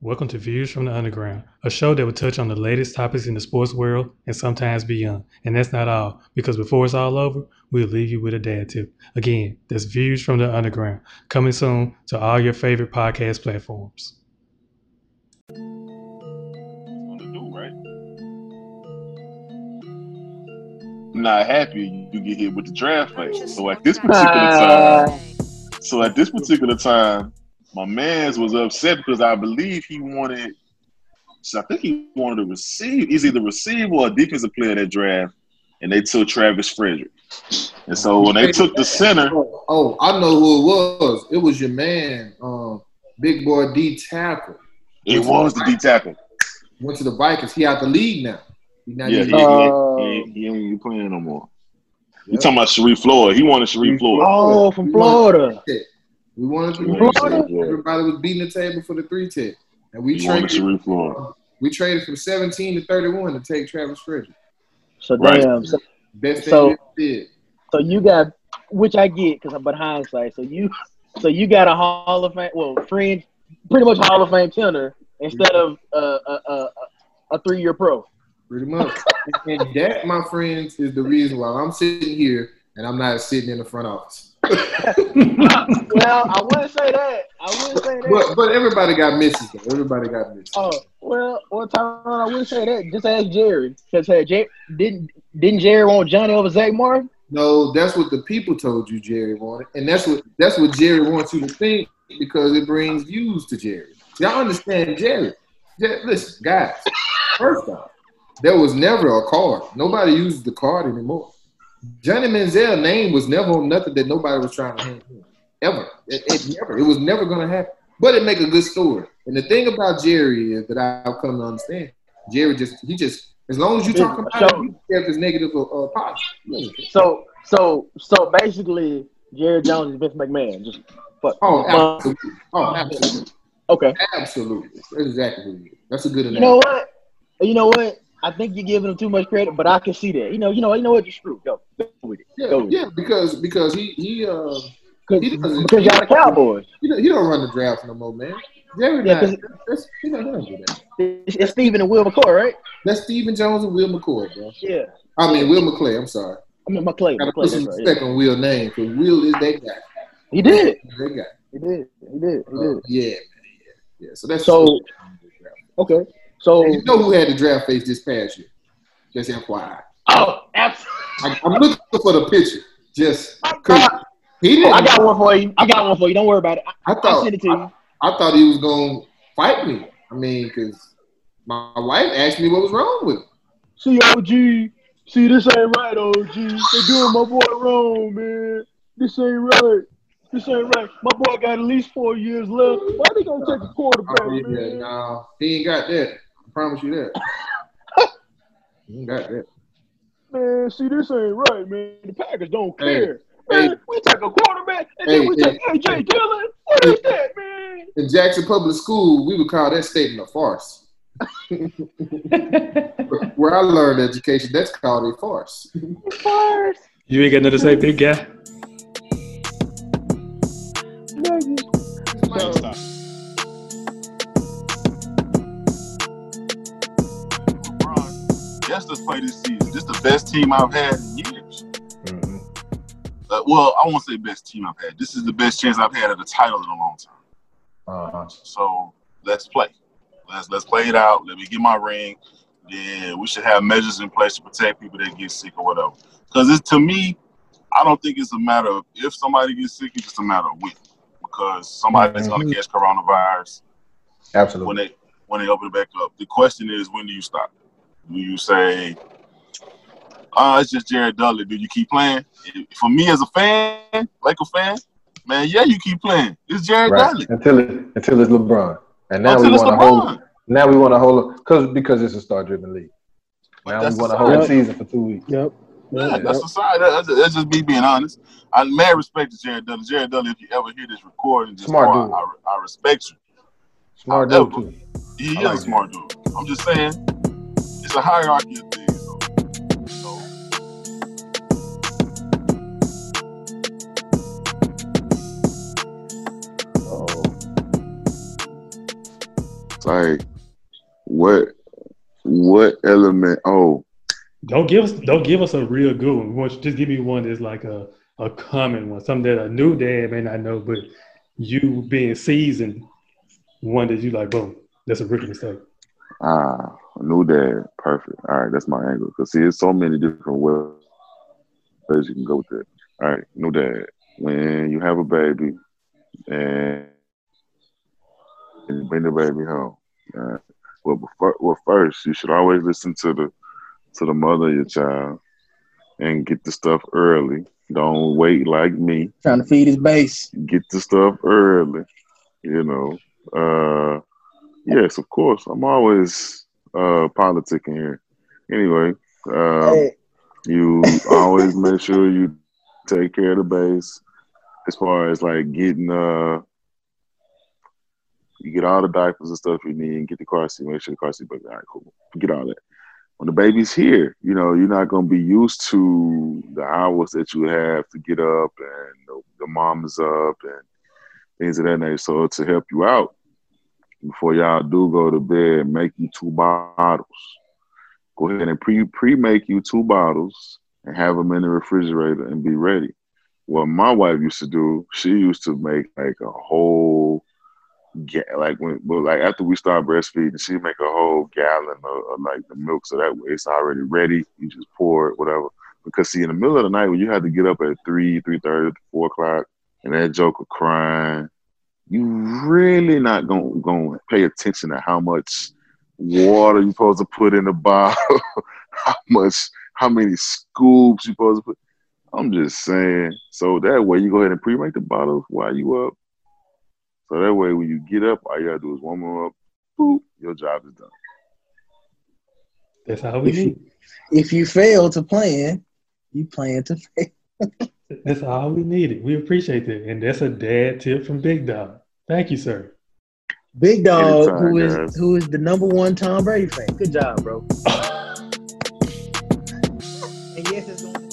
Welcome to Views from the Underground, a show that will touch on the latest topics in the sports world and sometimes beyond. And that's not all, because before it's all over, we'll leave you with a dad tip. Again, that's Views from the Underground, coming soon to all your favorite podcast platforms. Not happy, you get hit with the draft face. So at this particular time, so at this particular time, my man's was upset because I believe he wanted. So I think he wanted to receive. He's either receive or a defensive player in that draft, and they took Travis Frederick. And so when they took the center, oh, oh I know who it was. It was your man, um, Big Boy D tackle. It was the D tackle. Went to the Vikings. He out the league now. He yeah, he, he, he, he, ain't playing no more. You talking about Sharrif Floyd? He wanted Sharrif Floyd. Oh, from Florida. We wanted to everybody was beating the table for the three tech. And we traded we traded from 17 to 31 to take Travis Frederick. So right. damn. So, Best thing so, did. So you got which I get because I'm but hindsight. So you so you got a Hall of Fame well friend pretty much Hall of Fame tenor instead of uh, a, a, a three year pro. Pretty much. and that, my friends, is the reason why I'm sitting here and I'm not sitting in the front office. Well, I wouldn't say that. I wouldn't say that. But, but everybody got misses. Though. Everybody got misses. Oh well, well, Tyron, I wouldn't say that. Just ask Jerry. Because hey, Jerry, didn't didn't Jerry want Johnny over Zack Martin? No, that's what the people told you Jerry wanted, and that's what that's what Jerry wants you to think because it brings views to Jerry. Y'all understand Jerry? Jerry listen, guys. First off, there was never a card. Nobody uses the card anymore. Johnny Manziel name was never on nothing that nobody was trying to hand him. Ever. It, it never. It was never going to happen. But it make a good story. And the thing about Jerry is that I've come to understand. Jerry just he just as long as you talk about so, it, if it's negative uh, uh, or, positive. So so so basically, Jerry Jones is Vince McMahon. Just fuck. Oh, absolutely. Oh, absolutely. Okay. Absolutely. That's exactly what it is. That's a good analogy. You know what? You know what? I think you're giving him too much credit, but I can see that. You know, you know, you know what? You're screwed. Go with it. Yeah, with yeah, because because he he uh he doesn't, because y'all the Cowboys. He don't, he don't run the draft no more, man. Jerry yeah, not, that's, he don't, do that. It's, it's Stephen and Will McCoy, right? That's Stephen Jones and Will McCoy, bro. Yeah. I mean Will McClay. I'm sorry. I mean McClay. Gotta put some respect on Will name because Will is that guy. He did. That guy. He did. He did. He uh, did. yeah, man. Yeah. Yeah. So that's so. Okay. So and you know who had the draft face this past year? Just FYI. Oh, absolutely. I, am looking for the picture. Just he didn't. Oh, I got one for you. I got one for you. Don't worry about it. I, I thought I'll it to you. I, I thought he was gonna fight me. I mean, because my wife asked me what was wrong with him. See, OG. See, this ain't right, OG. They doing my boy wrong, man. This ain't right. This ain't right. My boy got at least four years left. Why they gonna take a quarterback, oh, yeah, man? Nah, he ain't got that. I promise you that. he ain't got that. Man, see, this ain't right, man. The Packers don't care. Hey, man, hey, we take a quarterback and hey, then we take AJ Dillon. What is that, man? In Jackson Public School, we would call that statement a farce. Where I learned education, that's called a farce. farce. You ain't got nothing to say, big guy. Yes, let's play this season. This is the best team I've had in years. Mm-hmm. Uh, well, I won't say best team I've had. This is the best chance I've had at a title in a long time. Uh-huh. So let's play. Let's let's play it out. Let me get my ring. Then we should have measures in place to protect people that get sick or whatever. Because it's to me, I don't think it's a matter of if somebody gets sick. It's just a matter of when. Because somebody's mm-hmm. going to catch coronavirus. Absolutely. When they when they open it back up. The question is, when do you stop? Do you say, "Oh, it's just Jared Dudley"? Do you keep playing? For me as a fan, like a fan, man, yeah, you keep playing. It's Jared right. Dudley until it until it's LeBron. And now Until we want to hold. Now we want to hold because because it's a star driven league. Now we want to hold the season for two weeks. Yep. Yeah, yep. that's society. That's, that's, just me being honest. I mad respect to Jared Dudley. Jared Dudley, if you ever hear this recording, just smart dude. I, I, respect you. Smart dude too. He is like a smart dude. I'm just saying, it's a hierarchy of things. like what what element? Oh, don't give us don't give us a real good one. We want you, just give me one that's like a a common one, something that a new dad may not know, but you being seasoned, one that you like, boom, that's a rookie mistake. Ah, new dad, perfect. All right, that's my angle. Cause see, there's so many different ways you can go with it. All right, new dad. When you have a baby and you bring the baby home, right? well, before, well, first you should always listen to the to the mother of your child and get the stuff early. Don't wait like me. Trying to feed his base. Get the stuff early. You know. Uh yes, of course. I'm always uh politicking here. Anyway, um, hey. you always make sure you take care of the base as far as like getting uh you get all the diapers and stuff you need and get the car seat, make sure the car seat but all right, cool. Forget all that when the baby's here, you know, you're not going to be used to the hours that you have to get up and the, the mom is up and things of that nature. So to help you out before y'all do go to bed, make you two bottles. Go ahead and pre pre make you two bottles and have them in the refrigerator and be ready. What my wife used to do, she used to make like a whole get like when but like after we start breastfeeding, she make a whole gallon of, of, like the milk, so that way it's already ready. You just pour it, whatever. Because see, in the middle of the night when you have to get up at three, three thirty, four o'clock, and that joker crying, you really not gonna gonna pay attention to how much water you're supposed to put in the bottle, how much, how many scoops you're supposed to put. I'm just saying. So that way you go ahead and pre-make the bottles while you up so that way, when you get up, all you gotta do is warm them up. Boop, your job is done. That's how we if need. You, if you fail to plan, you plan to fail that's all we needed. We appreciate that, And that's a dad tip from Big Dog. Thank you, sir. Big Dog, Anytime, who is guys. who is the number one Tom Brady fan. Good job, bro. and yes, it's going